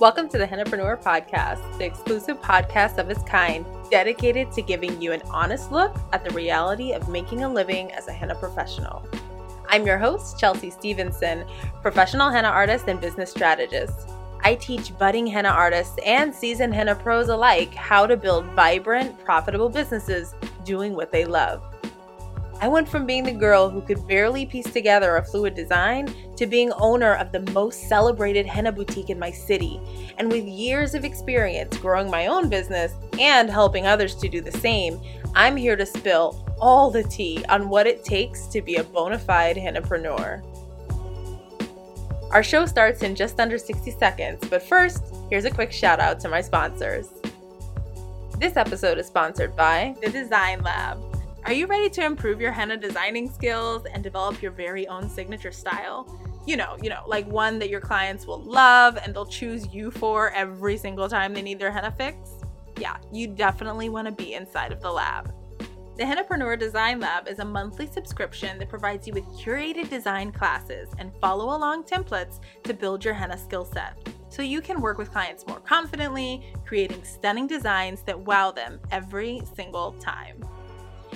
Welcome to the Hennapreneur Podcast, the exclusive podcast of its kind dedicated to giving you an honest look at the reality of making a living as a henna professional. I'm your host, Chelsea Stevenson, professional henna artist and business strategist. I teach budding henna artists and seasoned henna pros alike how to build vibrant, profitable businesses doing what they love. I went from being the girl who could barely piece together a fluid design to being owner of the most celebrated henna boutique in my city. And with years of experience growing my own business and helping others to do the same, I'm here to spill all the tea on what it takes to be a bona fide hennapreneur. Our show starts in just under 60 seconds, but first, here's a quick shout out to my sponsors. This episode is sponsored by The Design Lab. Are you ready to improve your henna designing skills and develop your very own signature style? You know, you know, like one that your clients will love and they'll choose you for every single time they need their henna fix? Yeah, you definitely want to be inside of the lab. The Hennapreneur Design Lab is a monthly subscription that provides you with curated design classes and follow along templates to build your henna skill set. So you can work with clients more confidently, creating stunning designs that wow them every single time.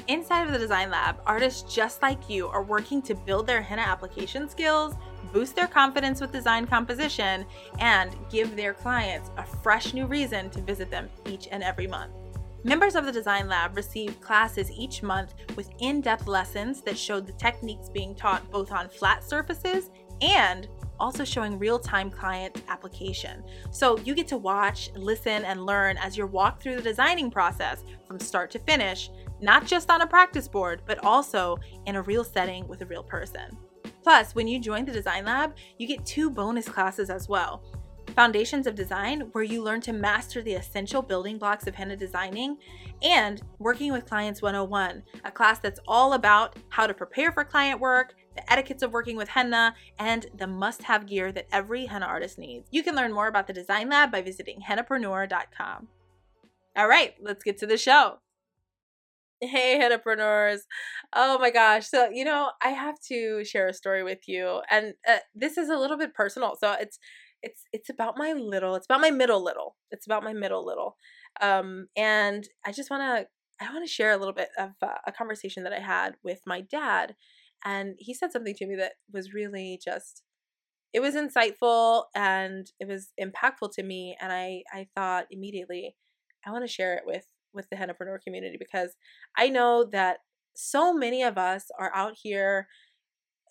Inside of the Design Lab, artists just like you are working to build their henna application skills, boost their confidence with design composition, and give their clients a fresh new reason to visit them each and every month. Members of the Design Lab receive classes each month with in depth lessons that show the techniques being taught both on flat surfaces and also showing real time client application. So you get to watch, listen, and learn as you're walked through the designing process from start to finish not just on a practice board, but also in a real setting with a real person. Plus, when you join the Design Lab, you get two bonus classes as well. Foundations of Design, where you learn to master the essential building blocks of henna designing, and Working with Clients 101, a class that's all about how to prepare for client work, the etiquettes of working with henna, and the must have gear that every henna artist needs. You can learn more about the Design Lab by visiting hennapreneur.com. All right, let's get to the show. Hey, hennapreneurs. Oh my gosh. So, you know, I have to share a story with you. And uh, this is a little bit personal. So, it's it's it's about my little, it's about my middle little. It's about my middle little. Um and I just want to I want to share a little bit of uh, a conversation that I had with my dad and he said something to me that was really just it was insightful and it was impactful to me and I I thought immediately I want to share it with with the hennapreneur community because I know that so many of us are out here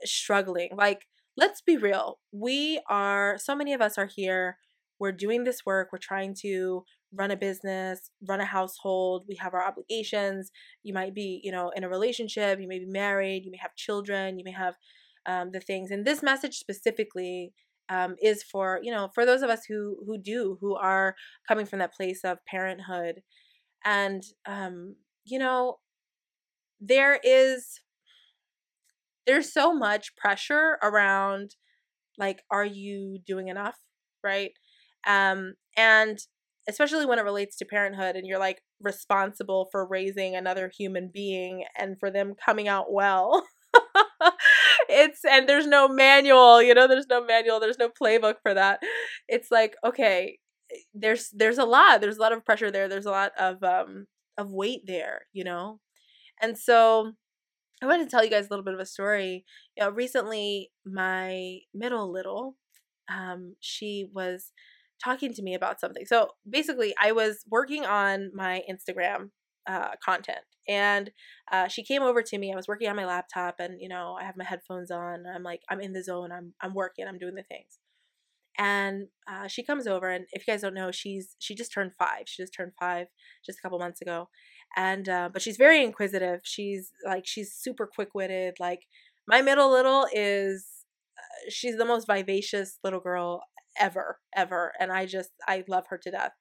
struggling. Like, let's be real. We are, so many of us are here. We're doing this work. We're trying to run a business, run a household. We have our obligations. You might be, you know, in a relationship. You may be married. You may have children. You may have um, the things. And this message specifically um, is for, you know, for those of us who who do, who are coming from that place of parenthood and um you know there is there's so much pressure around like are you doing enough? Right? Um and especially when it relates to parenthood and you're like responsible for raising another human being and for them coming out well it's and there's no manual you know there's no manual there's no playbook for that. It's like okay there's there's a lot there's a lot of pressure there there's a lot of um of weight there you know? And so i wanted to tell you guys a little bit of a story. You know recently my middle little um she was talking to me about something. So basically i was working on my instagram uh, content and uh, she came over to me i was working on my laptop and you know i have my headphones on i'm like i'm in the zone i'm i'm working i'm doing the things and uh, she comes over and if you guys don't know she's she just turned five she just turned five just a couple months ago and uh, but she's very inquisitive she's like she's super quick-witted like my middle little is uh, she's the most vivacious little girl ever ever and i just i love her to death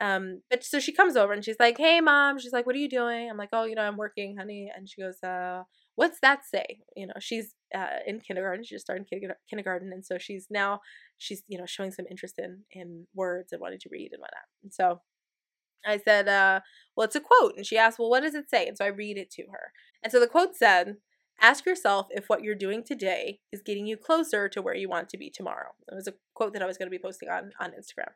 um but so she comes over and she's like hey mom she's like what are you doing? I'm like oh you know i'm working honey and she goes uh what's that say? You know she's uh, in kindergarten she just started kindergarten and so she's now she's you know showing some interest in in words and wanting to read and whatnot and so i said uh well it's a quote and she asked well what does it say and so i read it to her and so the quote said Ask yourself if what you're doing today is getting you closer to where you want to be tomorrow. It was a quote that I was going to be posting on on Instagram.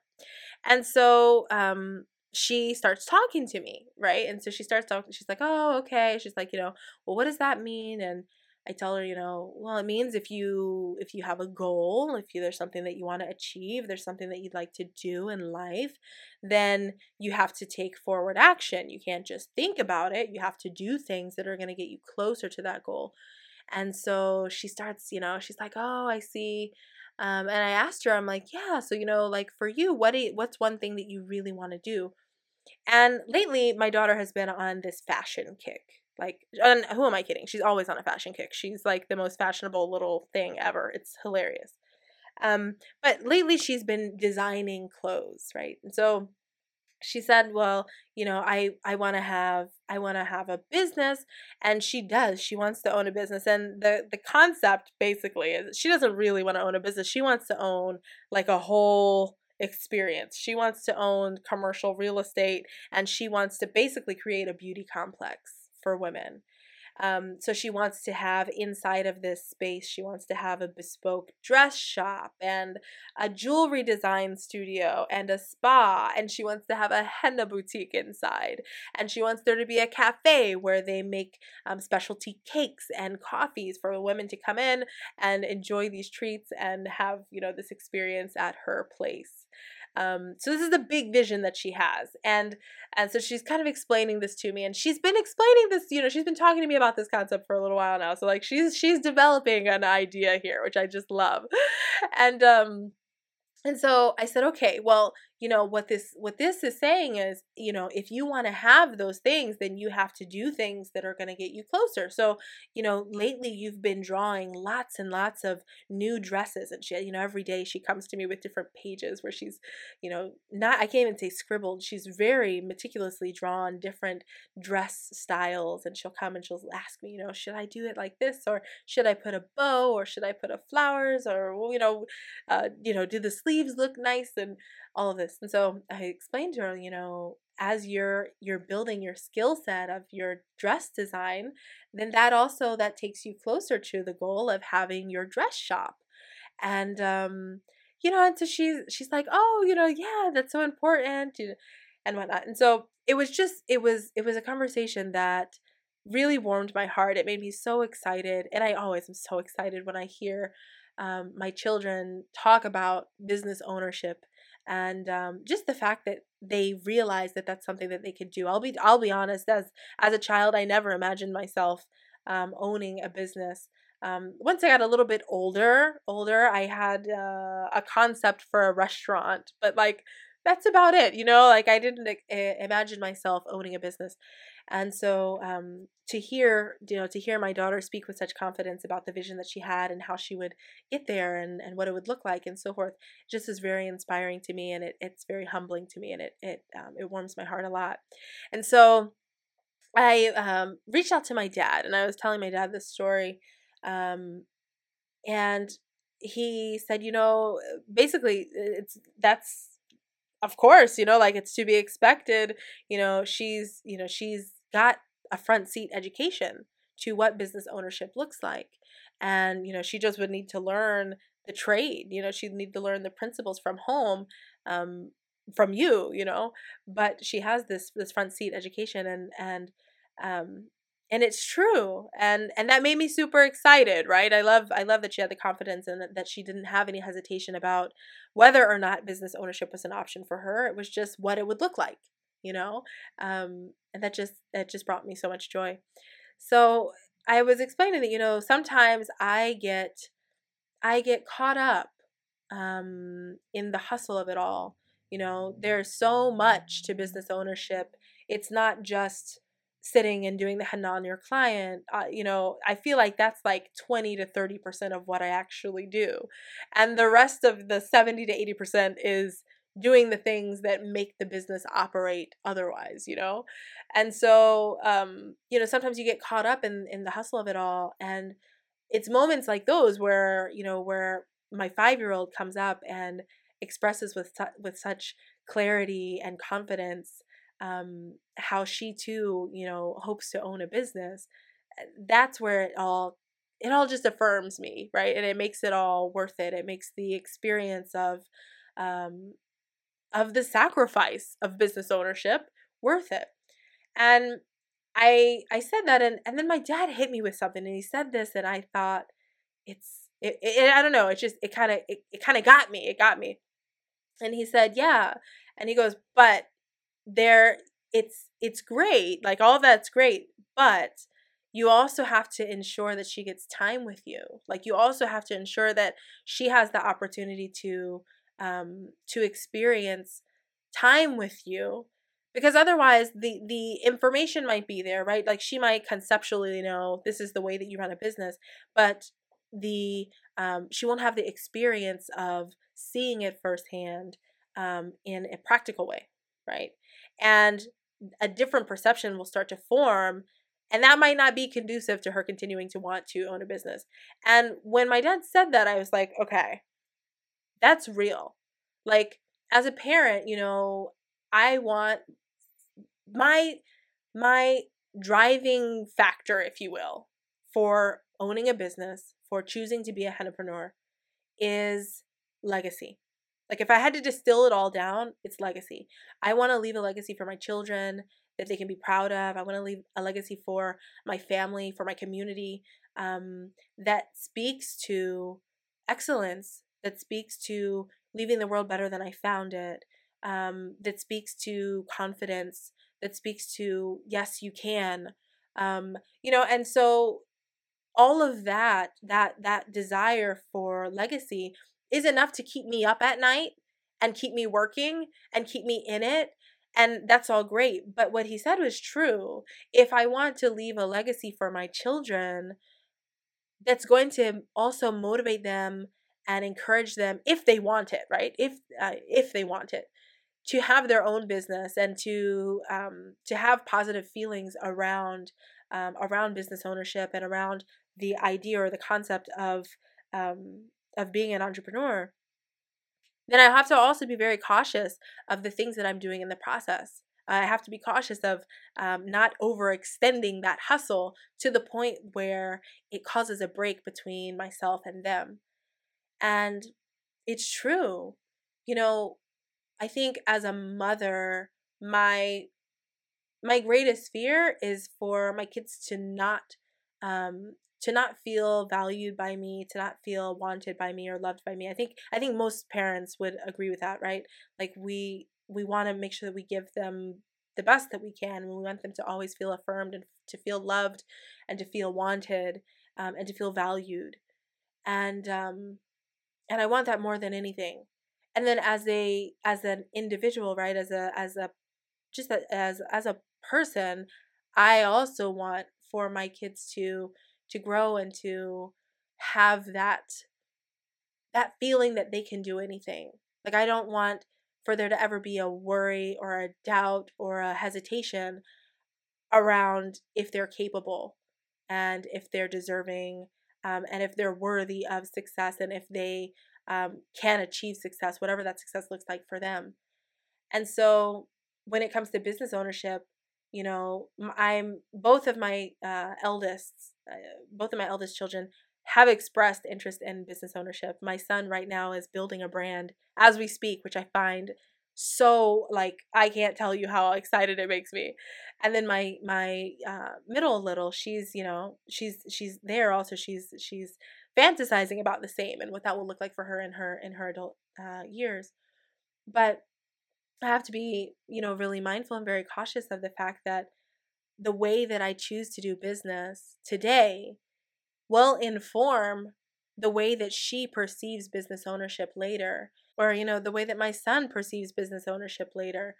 And so um, she starts talking to me, right? And so she starts talking. She's like, "Oh, okay." She's like, you know, well, what does that mean? And I tell her, you know, well, it means if you if you have a goal, if you, there's something that you want to achieve, there's something that you'd like to do in life, then you have to take forward action. You can't just think about it. You have to do things that are going to get you closer to that goal. And so she starts, you know, she's like, "Oh, I see." Um, and I asked her, I'm like, "Yeah, so you know, like for you, what you, what's one thing that you really want to do?" And lately, my daughter has been on this fashion kick like, and who am I kidding? She's always on a fashion kick. She's like the most fashionable little thing ever. It's hilarious. Um, but lately she's been designing clothes, right? And so she said, "Well, you know, I I want to have I want to have a business." And she does. She wants to own a business. And the the concept basically is she doesn't really want to own a business. She wants to own like a whole experience. She wants to own commercial real estate and she wants to basically create a beauty complex for women. Um, so she wants to have inside of this space, she wants to have a bespoke dress shop and a jewelry design studio and a spa. And she wants to have a henna boutique inside. And she wants there to be a cafe where they make um, specialty cakes and coffees for women to come in and enjoy these treats and have, you know, this experience at her place. Um, so this is the big vision that she has, and and so she's kind of explaining this to me, and she's been explaining this. You know, she's been talking to me about this concept for a little while now. So like she's she's developing an idea here, which I just love, and um, and so I said, okay, well, you know what this what this is saying is you know if you want to have those things then you have to do things that are going to get you closer. So you know lately you've been drawing lots and lots of new dresses and she you know every day she comes to me with different pages where she's you know not i can't even say scribbled she's very meticulously drawn different dress styles and she'll come and she'll ask me you know should i do it like this or should i put a bow or should i put a flowers or you know uh, you know do the sleeves look nice? And all of this. And so I explained to her, you know, as you're you're building your skill set of your dress design, then that also that takes you closer to the goal of having your dress shop. And um, you know, and so she's she's like, oh, you know, yeah, that's so important, and whatnot. And so it was just it was it was a conversation that really warmed my heart. It made me so excited, and I always am so excited when I hear um, my children talk about business ownership and um, just the fact that they realize that that's something that they could do. I'll be I'll be honest as as a child I never imagined myself um, owning a business. Um, once I got a little bit older, older, I had uh, a concept for a restaurant, but like that's about it, you know. Like I didn't uh, imagine myself owning a business, and so um, to hear, you know, to hear my daughter speak with such confidence about the vision that she had and how she would get there and, and what it would look like and so forth, just is very inspiring to me and it, it's very humbling to me and it it um, it warms my heart a lot. And so I um, reached out to my dad and I was telling my dad this story, um, and he said, you know, basically it's that's of course, you know, like it's to be expected. You know, she's you know she's got a front seat education to what business ownership looks like. And, you know, she just would need to learn the trade, you know, she'd need to learn the principles from home, um, from you, you know, but she has this, this front seat education and, and, um, and it's true and and that made me super excited right? I love i love that she had the confidence and that, she didn't have any hesitation about whether or not business ownership was an option for her. It was just what it would look like you know? Um, and that just that just brought me so much joy. So i was explaining that you know sometimes i get i get caught up um, in the hustle of it all you know? There's so much to business ownership. It's not just sitting and doing the henna on your client uh, you know i feel like that's like 20 to 30 percent of what i actually do and the rest of the 70 to 80 percent is doing the things that make the business operate otherwise you know? And so um you know sometimes you get caught up in in the hustle of it all and it's moments like those where you know where my 5-year-old comes up and expresses with with such clarity and confidence um how she too you know hopes to own a business that's where it all it all just affirms me, right? And it makes it all worth it. It makes the experience of um of the sacrifice of business ownership worth it. And I I said that and and then my dad hit me with something and he said this and I thought it's it, it I don't know, it just it kind of it, it kind of got me. It got me. And he said, "Yeah." And he goes, "But there it's it's great. Like all that's great, but you also have to ensure that she gets time with you. Like you also have to ensure that she has the opportunity to um to experience time with you because otherwise the the information might be there right like she might conceptually know this is the way that you run a business but the um, she won't have the experience of seeing it firsthand um, in a practical way right? And a different perception will start to form and that might not be conducive to her continuing to want to own a business. And when my dad said that i was like okay that's real. Like as a parent you know i want my my driving factor if you will for owning a business for choosing to be a entrepreneur is legacy like if I had to distill it all down, it's legacy. I want to leave a legacy for my children that they can be proud of. I want to leave a legacy for my family, for my community um, that speaks to excellence, that speaks to leaving the world better than I found it, um, that speaks to confidence, that speaks to yes, you can. Um, you know, and so all of that, that that desire for legacy is enough to keep me up at night and keep me working and keep me in it. And that's all great. But what he said was true. If I want to leave a legacy for my children, that's going to also motivate them and encourage them if they want it, right? If uh, if they want it, to have their own business and to um, to have positive feelings around um, around business ownership and around the idea or the concept of um, of being an entrepreneur, then I have to also be very cautious of the things that I'm doing in the process. I have to be cautious of um, not overextending that hustle to the point where it causes a break between myself and them. And it's true. You know, I think as a mother, my my greatest fear is for my kids to not um, to not feel valued by me to not feel wanted by me or loved by me i think i think most parents would agree with that right? Like we we want to make sure that we give them the best that we can we want them to always feel affirmed and to feel loved and to feel wanted um, and to feel valued. And um and i want that more than anything. And then as a as an individual right as a as a just a, as as a person i also want for my kids to to grow and to have that that feeling that they can do anything. Like I don't want for there to ever be a worry or a doubt or a hesitation around if they're capable and if they're deserving um, and if they're worthy of success and if they um, can achieve success, whatever that success looks like for them. And so when it comes to business ownership, you know, I'm both of my uh, eldest both of my eldest children have expressed interest in business ownership. My son right now is building a brand as we speak, which I find so like I can't tell you how excited it makes me. And then my my uh, middle little, she's you know she's she's there also. She's she's fantasizing about the same and what that will look like for her in her in her adult uh, years. But I have to be you know really mindful and very cautious of the fact that the way that I choose to do business today will inform the way that she perceives business ownership later or you know the way that my son perceives business ownership later.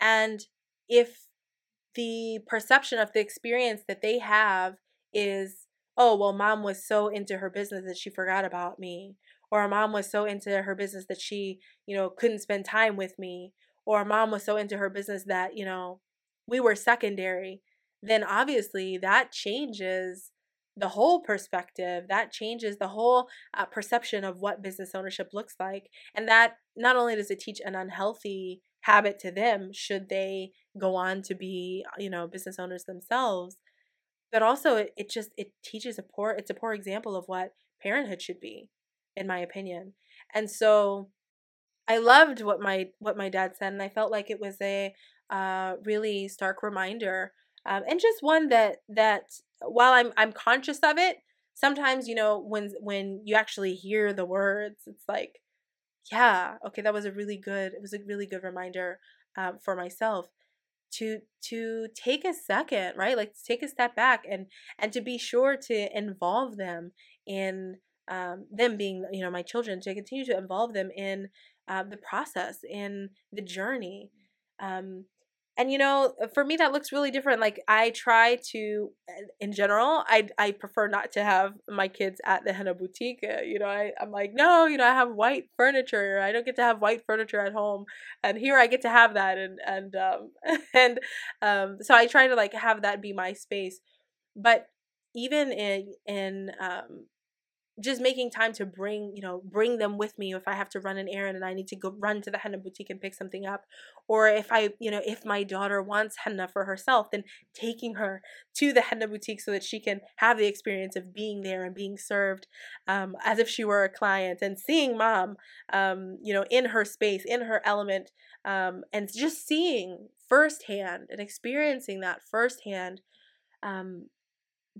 And if the perception of the experience that they have is oh well mom was so into her business that she forgot about me or mom was so into her business that she you know couldn't spend time with me or mom was so into her business that you know we were secondary then obviously that changes the whole perspective that changes the whole uh, perception of what business ownership looks like and that not only does it teach an unhealthy habit to them should they go on to be you know business owners themselves but also it, it just it teaches a poor it's a poor example of what parenthood should be in my opinion and so i loved what my what my dad said and i felt like it was a uh, really stark reminder um, and just one that that while i'm i'm conscious of it sometimes you know when when you actually hear the words it's like yeah okay that was a really good it was a really good reminder um, for myself to to take a second right? Like to take a step back and and to be sure to involve them in um, them being you know my children to continue to involve them in uh, the process in the journey. Um, and you know for me that looks really different like i try to in general i i prefer not to have my kids at the henna boutique uh, you know I, i'm like no you know i have white furniture i don't get to have white furniture at home and here i get to have that and and um and um so i try to like have that be my space. But even in in um just making time to bring you know bring them with me if i have to run an errand and i need to go run to the henna boutique and pick something up. Or if i you know if my daughter wants henna for herself then taking her to the henna boutique so that she can have the experience of being there and being served um, as if she were a client and seeing mom um, you know in her space in her element um, and just seeing firsthand and experiencing that firsthand um,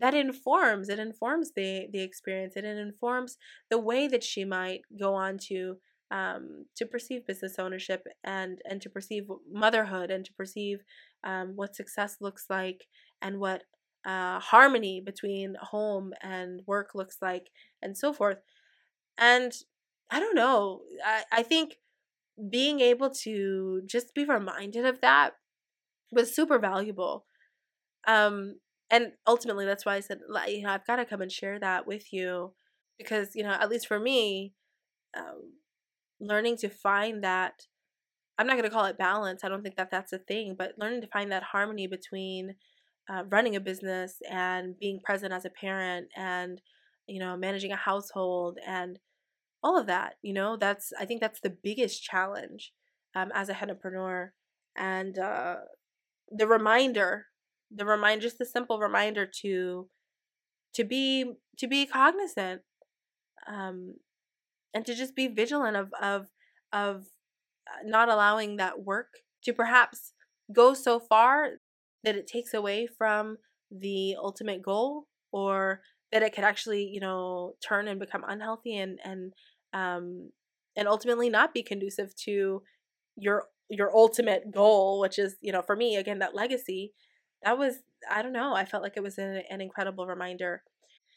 that informs it informs the the experience and it informs the way that she might go on to um, to perceive business ownership and and to perceive motherhood and to perceive um, what success looks like and what uh, harmony between home and work looks like and so forth. And i don't know i, I think being able to just be reminded of that was super valuable. Um and ultimately that's why i said you know i've got to come and share that with you because you know at least for me um, learning to find that i'm not going to call it balance i don't think that that's a thing but learning to find that harmony between uh, running a business and being present as a parent and you know managing a household and all of that you know that's i think that's the biggest challenge um, as a entrepreneur and uh, the reminder the reminder just a simple reminder to to be to be cognizant um and to just be vigilant of of of uh, not allowing that work to perhaps go so far that it takes away from the ultimate goal or that it could actually you know turn and become unhealthy and and um and ultimately not be conducive to your your ultimate goal which is you know for me again that legacy that was I don't know, I felt like it was an, an incredible reminder.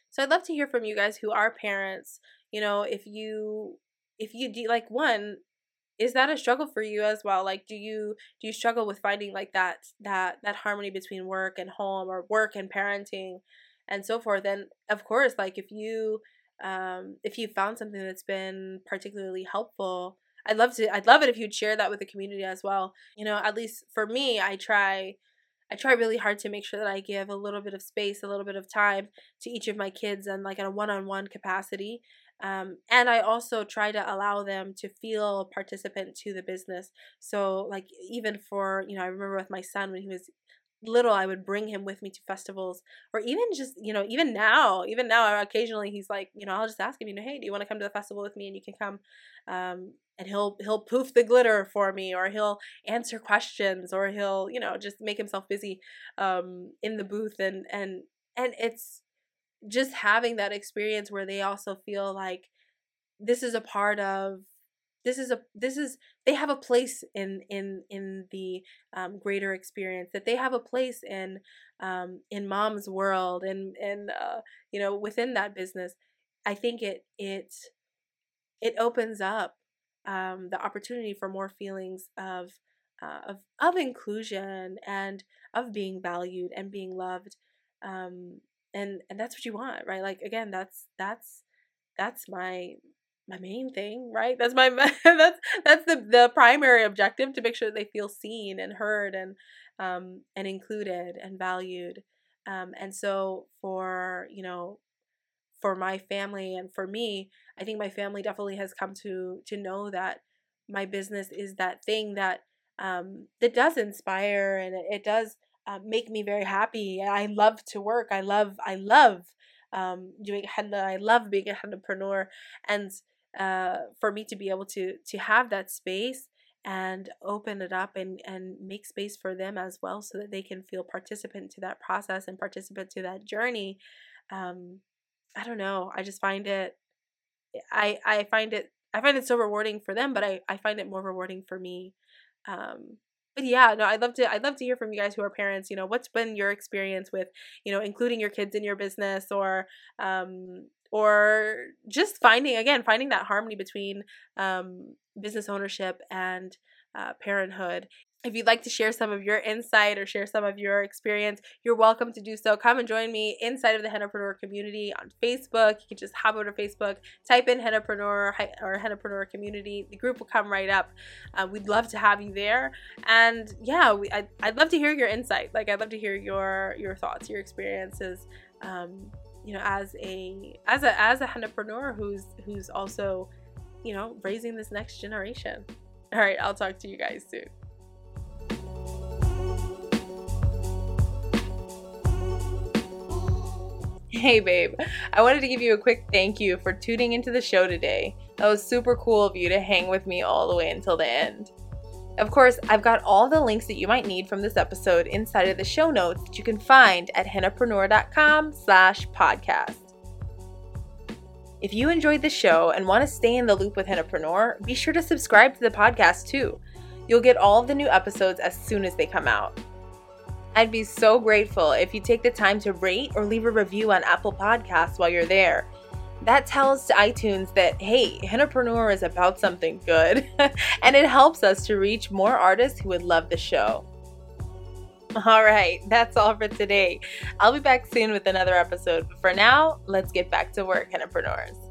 So I'd love to hear from you guys who are parents, you know, if you if you do like one is that a struggle for you as well? Like do you do you struggle with finding like that that that harmony between work and home or work and parenting and so forth? And of course like if you um if you found something that's been particularly helpful i'd love to i'd love it if you'd share that with the community as well. You know at least for me i try I try really hard to make sure that I give a little bit of space, a little bit of time to each of my kids and like in a one-on-one capacity. Um, and I also try to allow them to feel participant to the business. So like even for, you know, I remember with my son when he was little I would bring him with me to festivals or even just you know even now even now occasionally he's like you know I'll just ask him you know hey do you want to come to the festival with me? And you can come um, and he'll he'll poof the glitter for me or he'll answer questions or he'll you know just make himself busy um, in the booth and and and it's just having that experience where they also feel like this is a part of this is a this is they have a place in in in the um, greater experience that they have a place in um, in mom's world and and uh, you know within that business. I think it it it opens up um, the opportunity for more feelings of uh, of of inclusion and of being valued and being loved um, and and that's what you want right? Like again that's that's that's my my main thing, right? That's my that's that's the the primary objective to make sure that they feel seen and heard and um and included and valued. Um and so for, you know, for my family and for me, I think my family definitely has come to to know that my business is that thing that um that does inspire and it, does uh, make me very happy. I love to work. I love I love um, doing henna. I love being a hennapreneur, and uh, for me to be able to to have that space and open it up and and make space for them as well so that they can feel participant to that process and participant to that journey um i don't know i just find it i i find it i find it so rewarding for them but i i find it more rewarding for me um but yeah no i'd love to i'd love to hear from you guys who are parents you know what's been your experience with you know including your kids in your business or um or just finding again finding that harmony between um business ownership and uh, parenthood if you'd like to share some of your insight or share some of your experience, you're welcome to do so. Come and join me inside of the Hennapreneur community on Facebook. You can just hop over to Facebook, type in Hennapreneur or Hennapreneur community. The group will come right up. Uh, we'd love to have you there. And yeah, we, I'd, I'd love to hear your insight. Like I'd love to hear your your thoughts, your experiences. Um, you know, as a as a as a Hennapreneur who's who's also, you know, raising this next generation. All right, I'll talk to you guys soon. Hey, babe. I wanted to give you a quick thank you for tuning into the show today. That was super cool of you to hang with me all the way until the end. Of course, I've got all the links that you might need from this episode inside of the show notes that you can find at hennapreneur.com slash podcast. If you enjoyed the show and want to stay in the loop with Hennapreneur, be sure to subscribe to the podcast too. You'll get all of the new episodes as soon as they come out. I'd be so grateful if you take the time to rate or leave a review on Apple Podcasts while you're there. That tells iTunes that, hey, Hennapreneur is about something good, and it helps us to reach more artists who would love the show. All right, that's all for today. I'll be back soon with another episode, but for now, let's get back to work, Hennapreneurs.